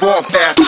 vou perto.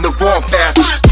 on the warpath.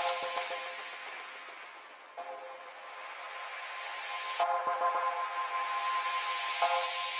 Thank you.